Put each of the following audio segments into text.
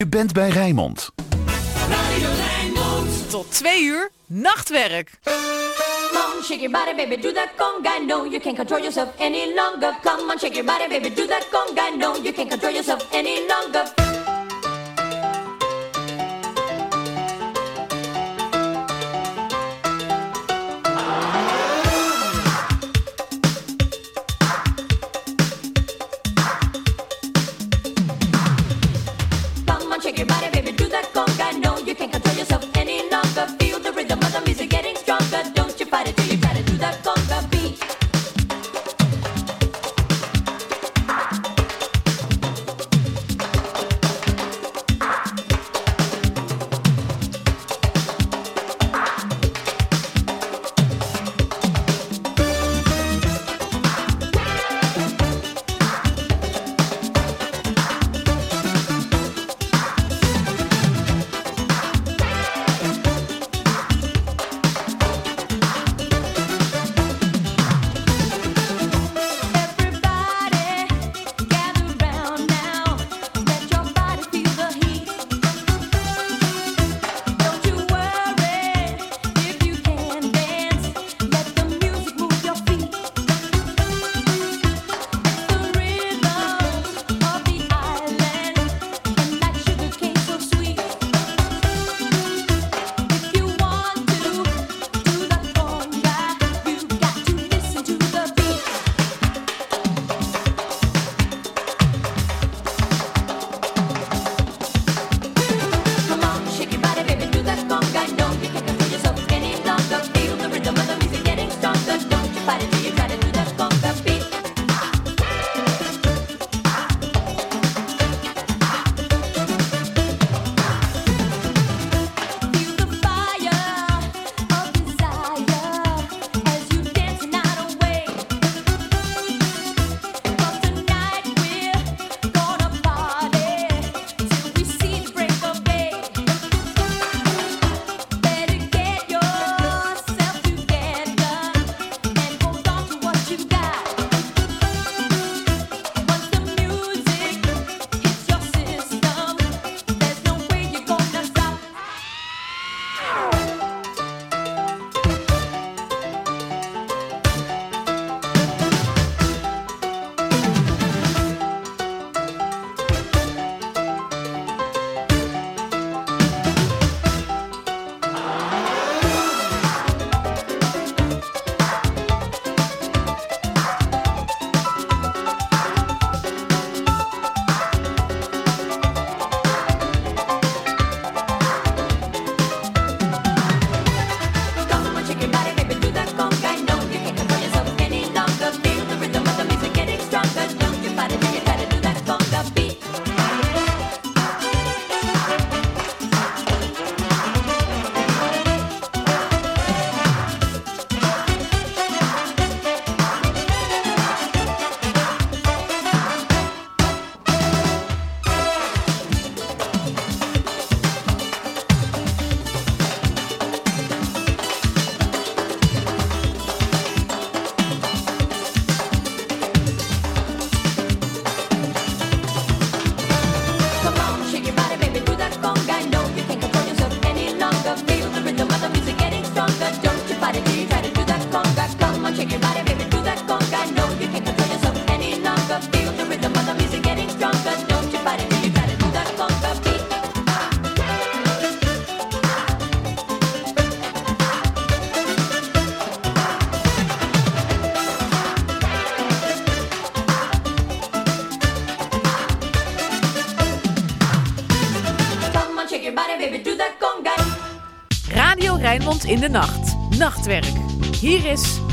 Je bent bij Rijnmond. Radio Rijnmond. Tot twee uur nachtwerk. Come on, shake your body, baby, do that conga. No, you can't control yourself any longer. Come on, shake your body, baby, do that conga. No, you can't control yourself any longer.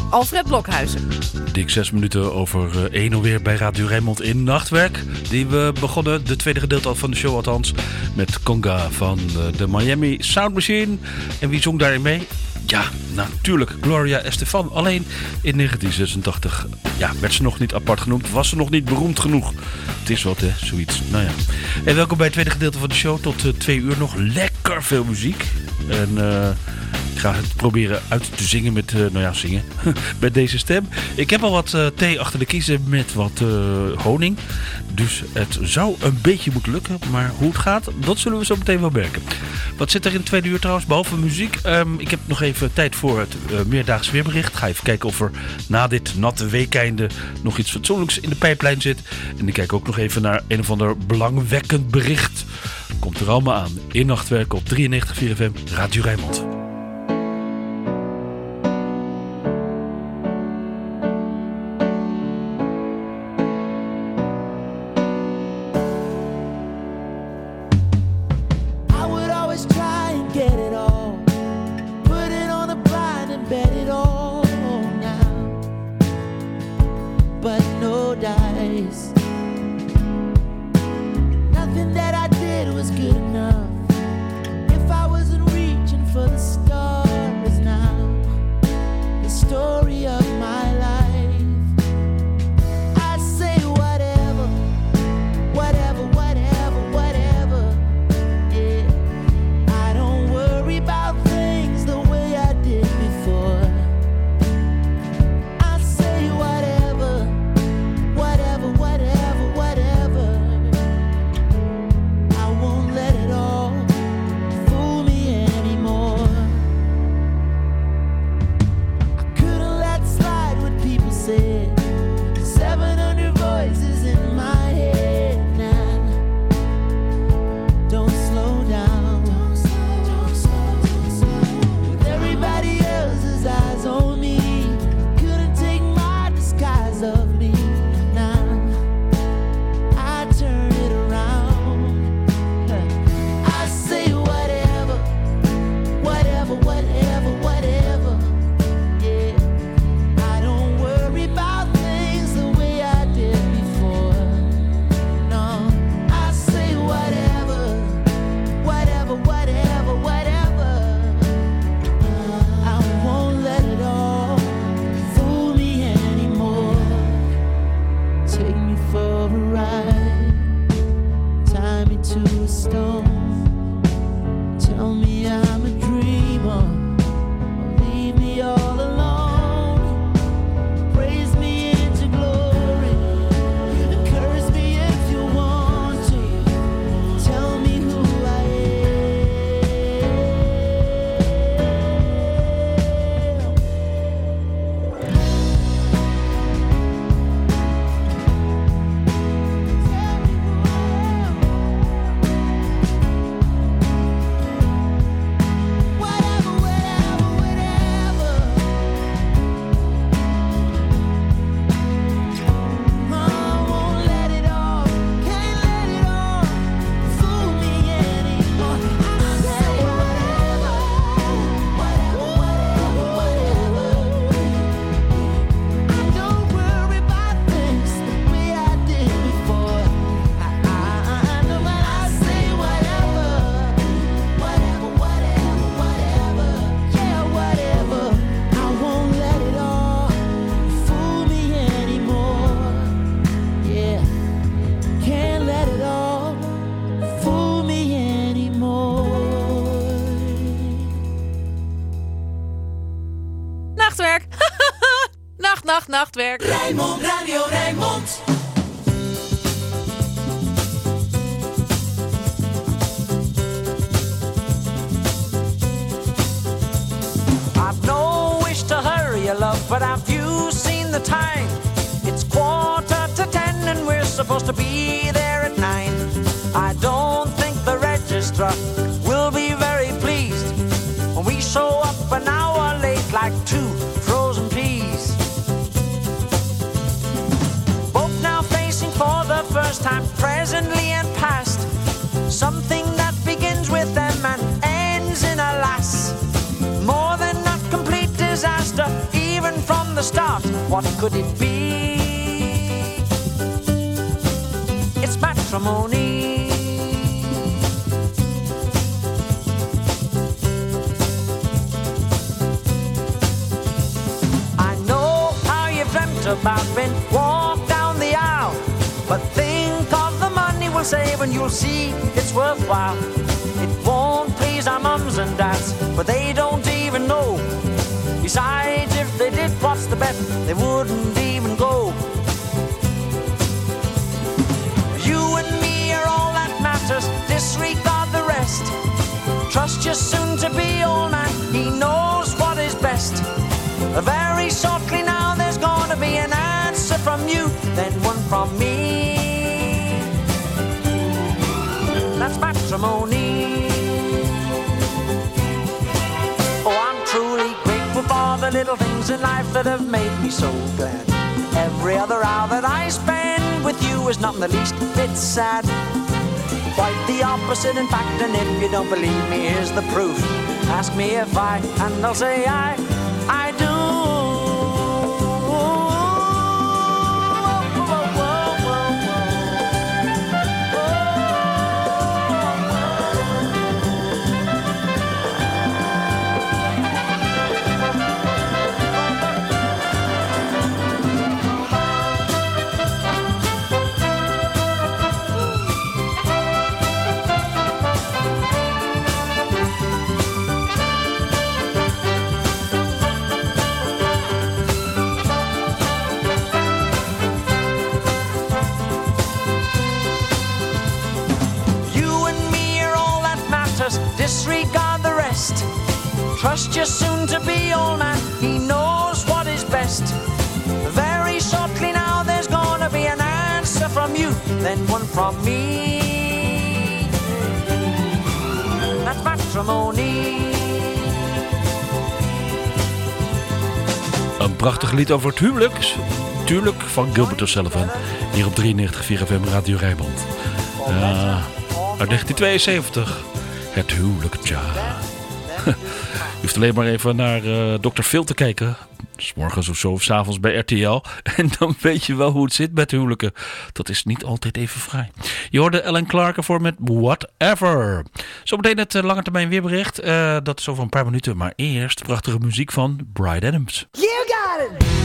Alfred Blokhuizen. Dik zes minuten over uh, één alweer bij Radio Rijnmond in Nachtwerk. Die we begonnen, de tweede gedeelte van de show althans, met Conga van uh, de Miami Sound Machine. En wie zong daarin mee? Ja, natuurlijk Gloria Estefan. Alleen in 1986 ja, werd ze nog niet apart genoemd. Was ze nog niet beroemd genoeg. Het is wat, hè, zoiets. Nou ja. En welkom bij het tweede gedeelte van de show. Tot uh, twee uur nog lekker veel muziek. En... Ik ga het proberen uit te zingen met, uh, nou ja, zingen, met deze stem. Ik heb al wat uh, thee achter de kiezen met wat uh, honing. Dus het zou een beetje moeten lukken. Maar hoe het gaat, dat zullen we zo meteen wel merken. Wat zit er in het tweede uur trouwens, behalve muziek? Um, ik heb nog even tijd voor het meerdaags weerbericht. Ga even kijken of er na dit natte weekeinde nog iets fatsoenlijks in de pijplijn zit. En ik kijk ook nog even naar een of ander belangwekkend bericht. Komt er allemaal aan in Nachtwerk op 93.4 FM Radio Rijnmond. Tie me to a stone. Nachtwerk. Rijnmond, Radio Rijnmond. I've no wish to hurry you, love, but have you seen the time? It's quarter to ten and we're supposed to be there at nine. I don't think the registrar start. What could it be? It's matrimony. I know how you've dreamt about being walk down the aisle, but think of the money we'll save and you'll see it's worthwhile. It won't please our mums and dads, but they don't the bet? They wouldn't even go. You and me are all that matters. Disregard the rest. Trust your soon to be old man. He knows what is best. Very shortly now, there's to be an answer from you, then one from me. The little things in life that have made me so glad. Every other hour that I spend with you is not in the least bit sad. Quite the opposite, in fact, and if you don't believe me, here's the proof. Ask me if I, and I'll say I, then one from me. That's matrimony. Een prachtig lied over het huwelijk. Tuurlijk, van Gilbert O'Sullivan. Hier op 93 FM Radio Rijnmond. Ja, uit 1972. Het huwelijk, tja. Je hoeft alleen maar even naar eh Dr. Phil te kijken. Morgens of zo of s avonds bij RTL. En dan weet je wel hoe het zit met huwelijken. Dat is niet altijd even vrij. Je hoorde Ellen Clark ervoor met Whatever. Zometeen het eh, lange termijn weerbericht. Eh, dat is over een paar minuten. Maar eerst prachtige muziek van Bride Adams. You got it!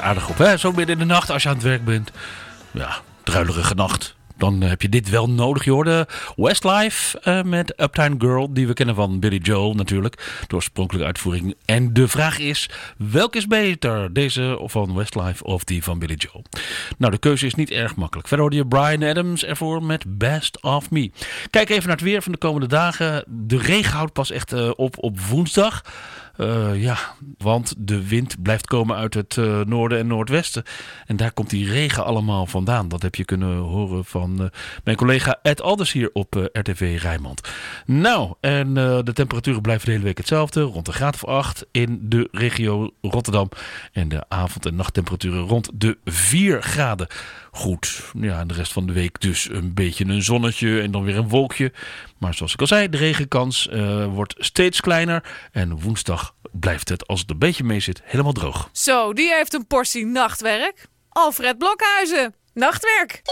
Aardig op. Hè? Zo midden in de nacht als je aan het werk bent. Ja, druilerige nacht. Dan heb je dit wel nodig. Je hoorde Westlife uh, met Uptown Girl. Die we kennen van Billy Joel natuurlijk. De oorspronkelijke uitvoering. En de vraag is, welke is beter? Deze van Westlife of die van Billy Joel? Nou, de keuze is niet erg makkelijk. Verder hoorde je Brian Adams ervoor met Best of Me. Kijk even naar het weer van de komende dagen. De regen houdt pas echt uh, op op woensdag. Uh, ja, want de wind blijft komen uit het uh, noorden en noordwesten. En daar komt die regen allemaal vandaan. Dat heb je kunnen horen van uh, mijn collega Ed Alders hier op RTV Rijnmond. Nou, en de temperaturen blijven de hele week hetzelfde. Rond een graad of 8 in de regio Rotterdam. En de avond- en nachttemperaturen rond de 4 graden goed. Ja, de rest van de week dus een beetje een zonnetje en dan weer een wolkje. Maar zoals ik al zei, de regenkans uh, wordt steeds kleiner. En woensdag blijft het, als het een beetje mee zit, helemaal droog. Zo, die heeft een portie nachtwerk. Alfred Blokhuizen, nachtwerk.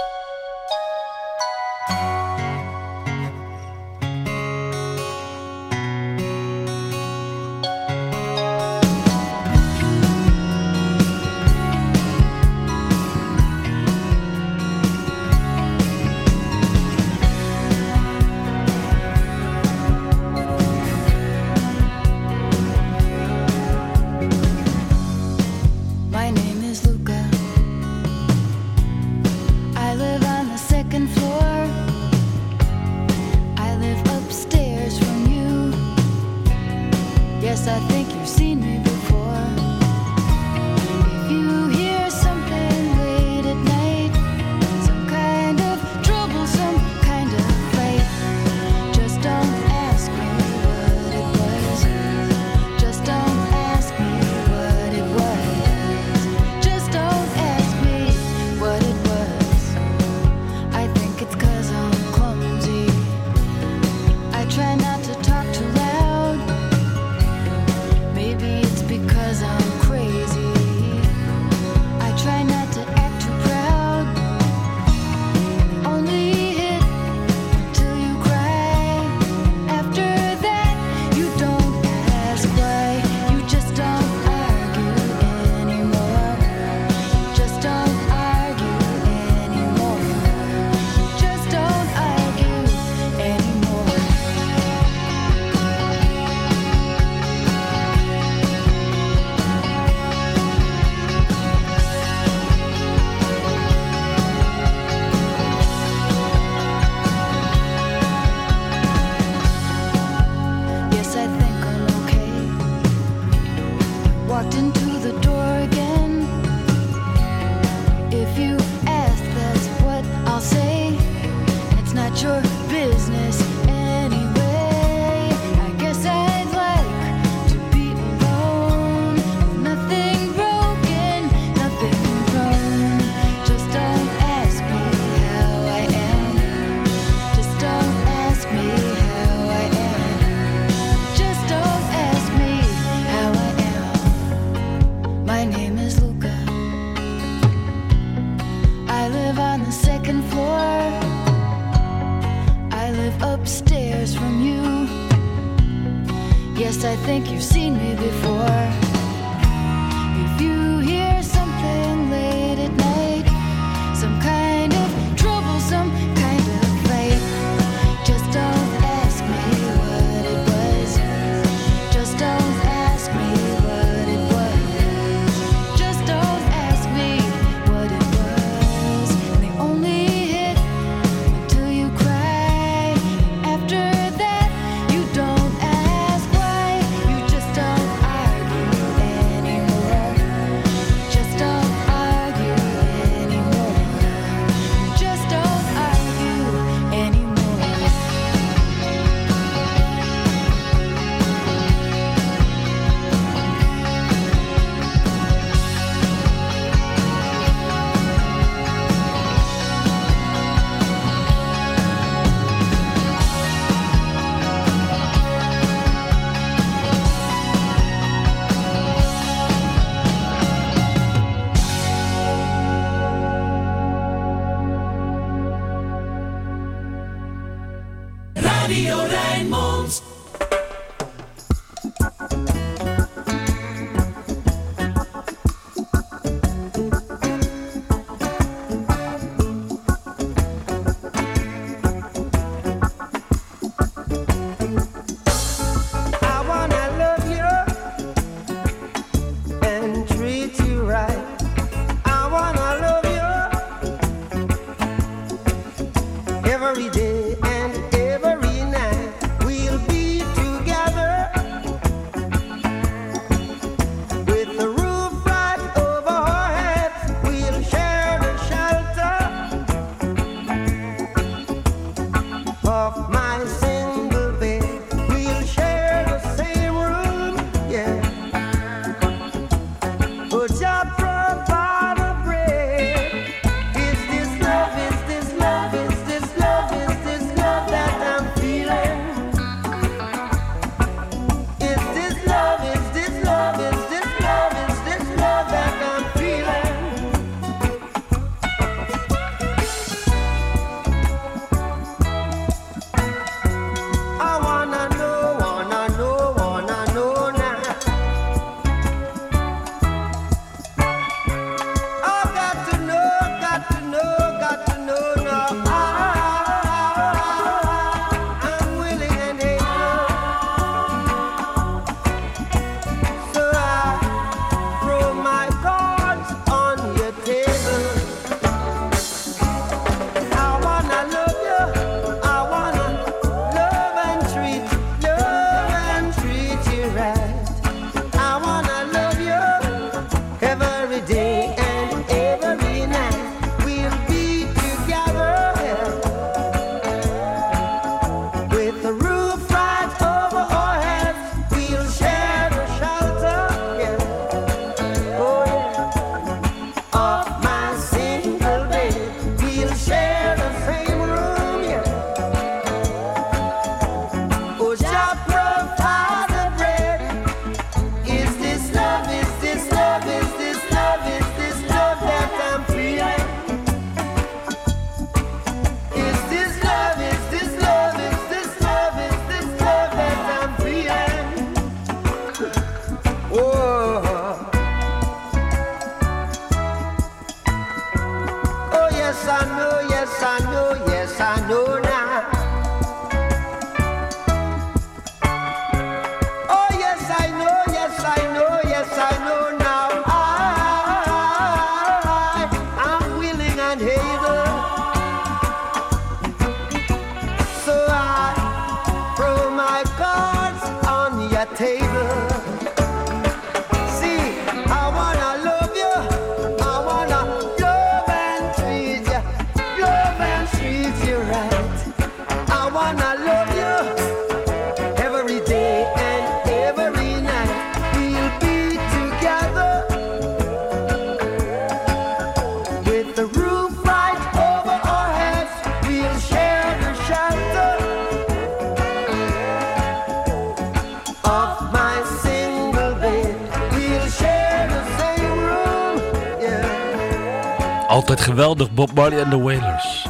Altijd geweldig, Bob Marley en de Wailers.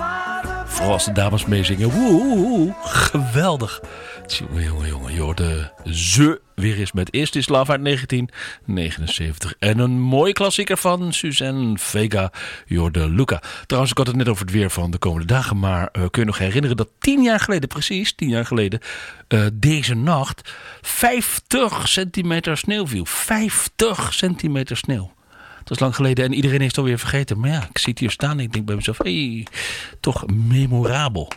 Vooral als de dames meezingen. Woe, geweldig. Jongen, jongen. Je de ze weer eens met Eerst is Love uit 1979. En een mooie klassieker van Suzanne Vega. Je hoorde Luca. Trouwens, ik had het net over het weer van de komende dagen. Maar uh, kun je nog herinneren dat tien jaar geleden, precies tien jaar geleden... Uh, deze nacht 50 centimeter sneeuw viel. 50 centimeter sneeuw. Dat is lang geleden en iedereen heeft het alweer vergeten. Maar ja, ik zie het hier staan en ik denk bij mezelf, hé, toch memorabel.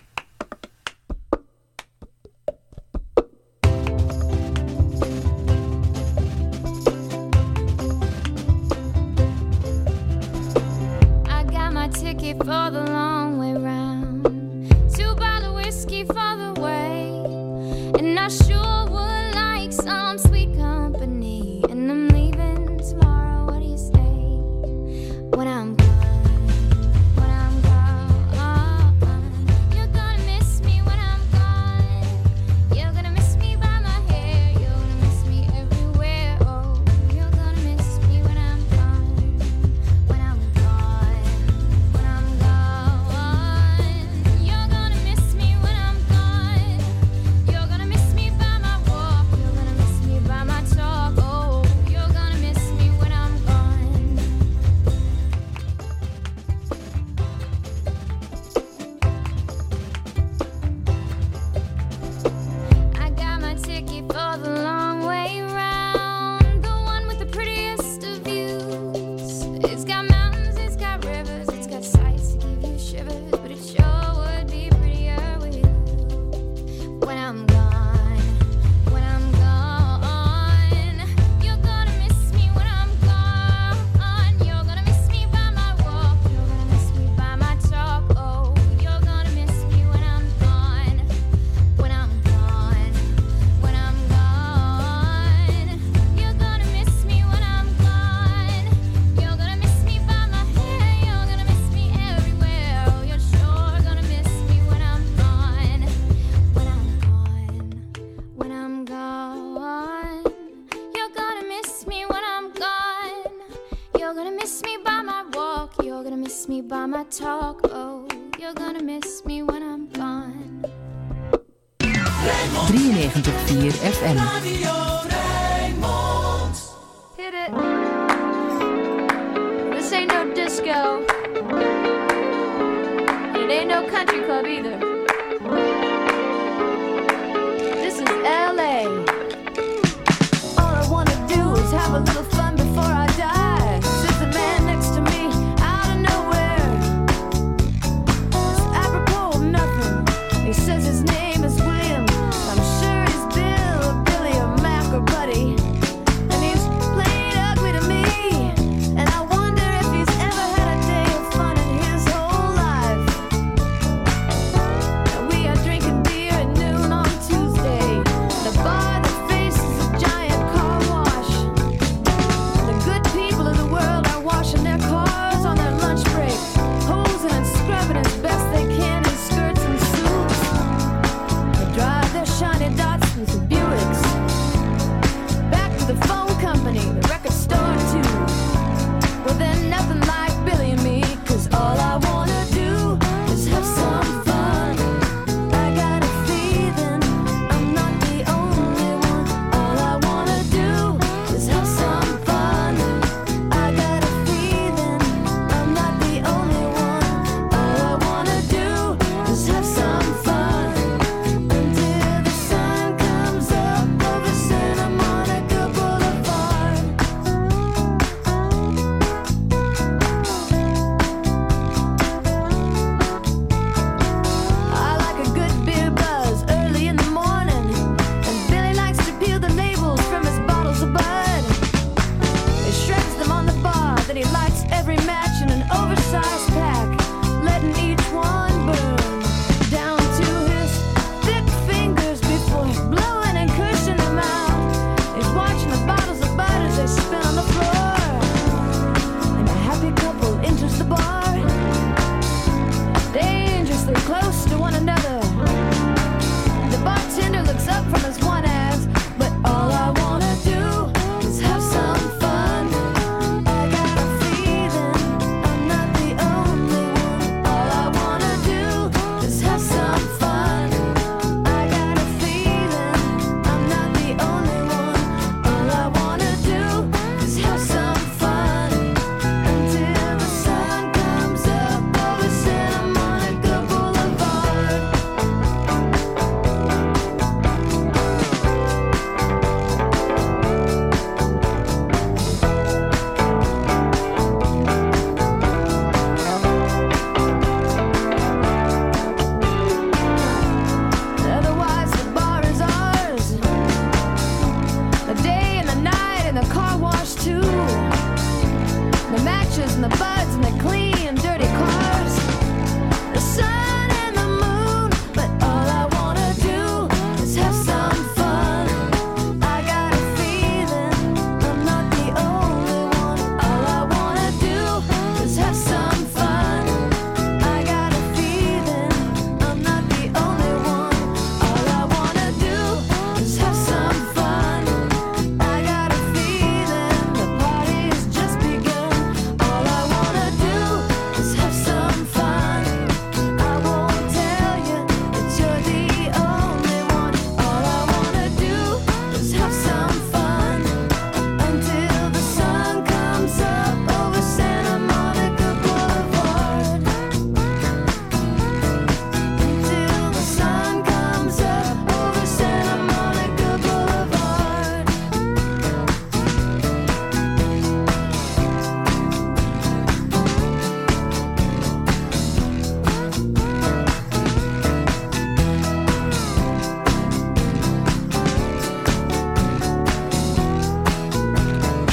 Ticket for the long way round. Two bottle whiskey for the way. And I sure would like some When I'm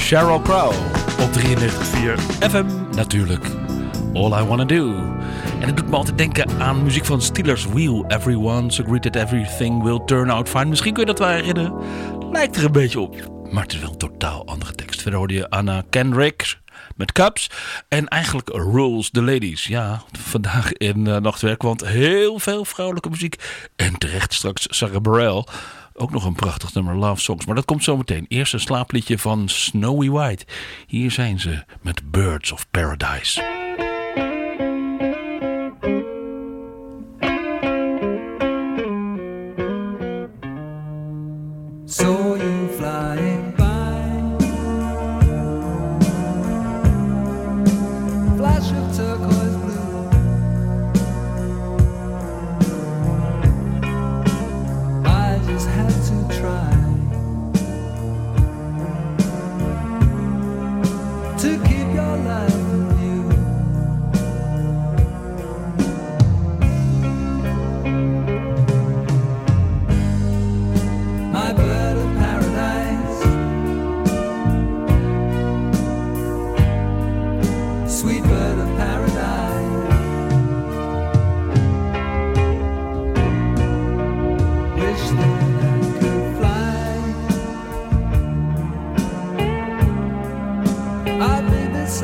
Cheryl Crow op 93.4 FM natuurlijk. All I Wanna Do. En het doet me altijd denken aan muziek van Steelers Wheel. Everyone's agreed that everything will turn out fine. Misschien kun je dat wel herinneren. Lijkt er een beetje op. Maar het is wel een totaal andere tekst. Verder hoorde je Anna Kendrick met Cups. En eigenlijk Rules the Ladies. Ja, vandaag in eh, Nachtwerk. Want heel veel vrouwelijke muziek. En terecht straks Sarah Burrell. Ook nog een prachtig nummer, Love Songs. Maar dat komt zo meteen. Eerst een slaapliedje van Snowy White. Hier zijn ze met Birds of Paradise. So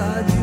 inside.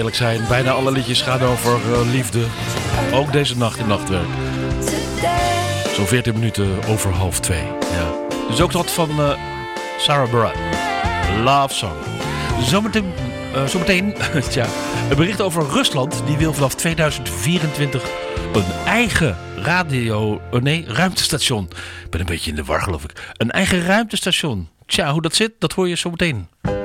eerlijk zijn, bijna alle liedjes gaan over eh, liefde. Ook deze nacht in Nachtwerk. Zo'n 14 minuten over half twee. Ja. Dus ook dat van eh, Sarah Burra. Love Song. Zometeen, eh, zometeen tja, een bericht over Rusland. Die wil vanaf 2024 een eigen radio... Nee, ruimtestation. Ik ben een beetje in de war geloof ik. Een eigen ruimtestation. Tja, hoe dat zit, dat hoor je zometeen. meteen.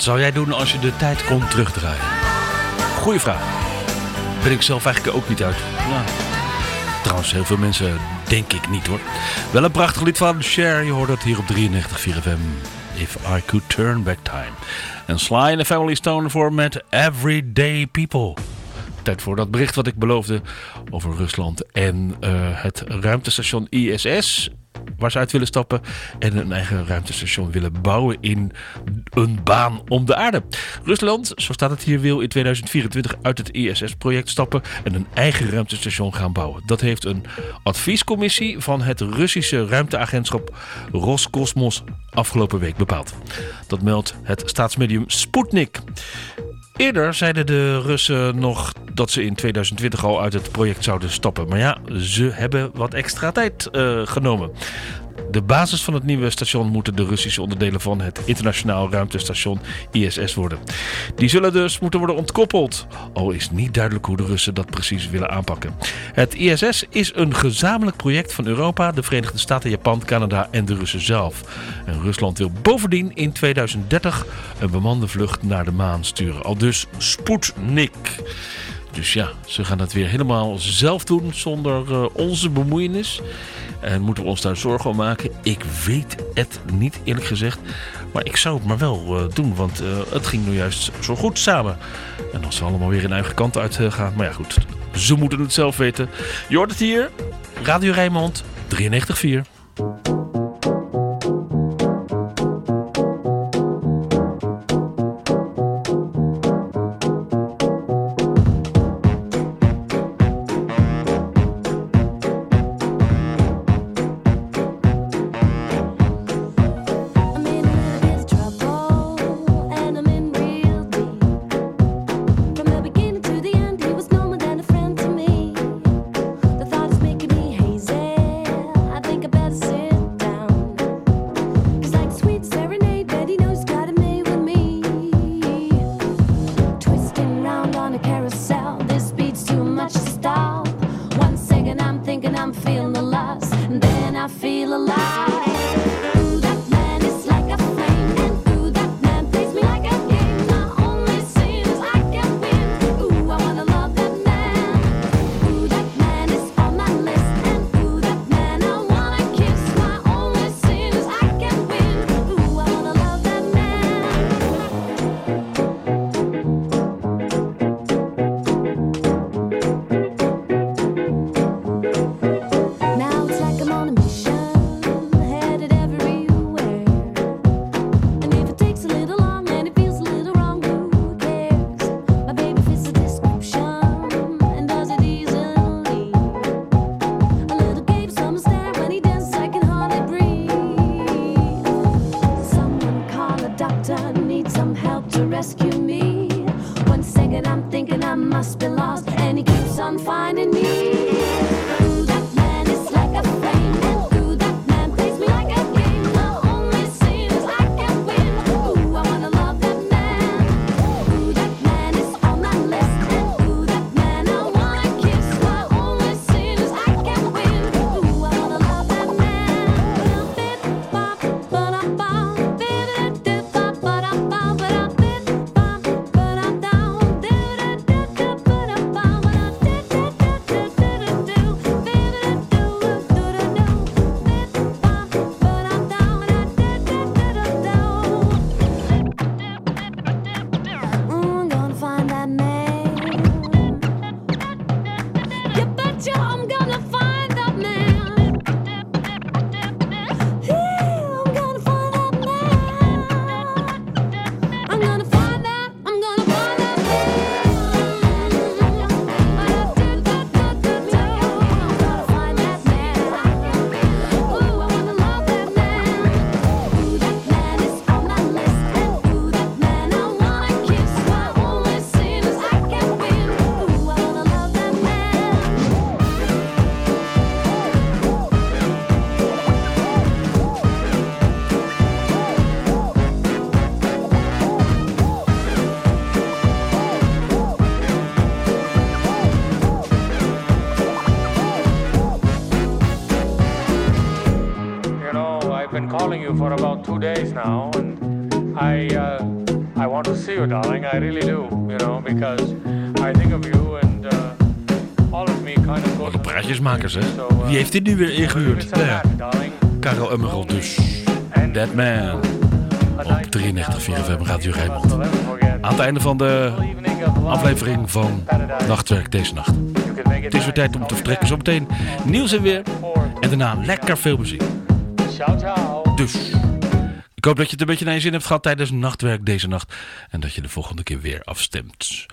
Wat zou jij doen als je de tijd kon terugdraaien? Goeie vraag. Ben ik zelf eigenlijk ook niet uit. Nou, trouwens, heel veel mensen denk ik niet hoor. Wel een prachtig lied van Cher. Je hoort het hier op 93.4 FM. If I Could Turn Back Time. En Sly en de Family Stone voor met Everyday People. Tijd voor dat bericht wat ik beloofde over Rusland en eh, het ruimtestation ISS. Waar ze uit willen stappen en een eigen ruimtestation willen bouwen in een baan om de aarde. Rusland, zo staat het hier, wil in 2024 uit het ISS-project stappen en een eigen ruimtestation gaan bouwen. Dat heeft een adviescommissie van het Russische ruimteagentschap Roscosmos afgelopen week bepaald. Dat meldt het staatsmedium Sputnik. Eerder zeiden de Russen nog dat ze in 2020 al uit het project zouden stappen. Maar ja, ze hebben wat extra tijd eh, genomen. De basis van het nieuwe station moeten de Russische onderdelen van het internationaal ruimtestation ISS worden. Die zullen dus moeten worden ontkoppeld. Al is niet duidelijk hoe de Russen dat precies willen aanpakken. Het ISS is een gezamenlijk project van Europa, de Verenigde Staten, Japan, Canada en de Russen zelf. En Rusland wil bovendien in 2030 een bemande vlucht naar de maan sturen. Al dus Sputnik. Dus ja, ze gaan dat weer helemaal zelf doen zonder eh, onze bemoeienis. En moeten we ons daar zorgen om maken? Ik weet het niet eerlijk gezegd. Maar ik zou het maar wel eh, doen, want eh, het ging nu juist zo goed samen. En als ze allemaal weer een eigen kant uit eh, gaan. Maar ja goed, ze moeten het zelf weten. Je het hier, Radio Rijnmond 93.4. about two days now, and I, uh, I want to see you, darling. I really do. You know, because I think of you, and uh, all of me kind of goes. Praatjesmakers, hè? Uh, Wie heeft dit nu weer ingehuurd? it's Nou ja. Karel Emmerel dus. That Man. Op 93 FM Radio Rijnmond. Aan het einde van de aflevering van Nachtwerk deze nacht. Het is weer tijd om te vertrekken. Zometeen nieuws en weer. En daarna lekker veel muziek. Ciao, ciao. Dus ik hoop dat je het een beetje naar je zin hebt gehad tijdens nachtwerk deze nacht. En dat je de volgende keer weer afstemt.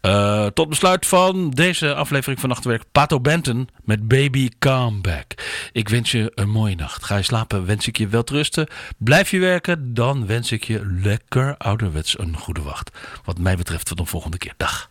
Eh, tot besluit van deze aflevering van Nachtwerk. Pato Benton met Baby Comeback. Ik wens je een mooie nacht. Ga je slapen, wens ik je wel rusten. Blijf je werken, dan wens ik je lekker ouderwets een goede wacht. Wat mij betreft tot een volgende keer. Dag.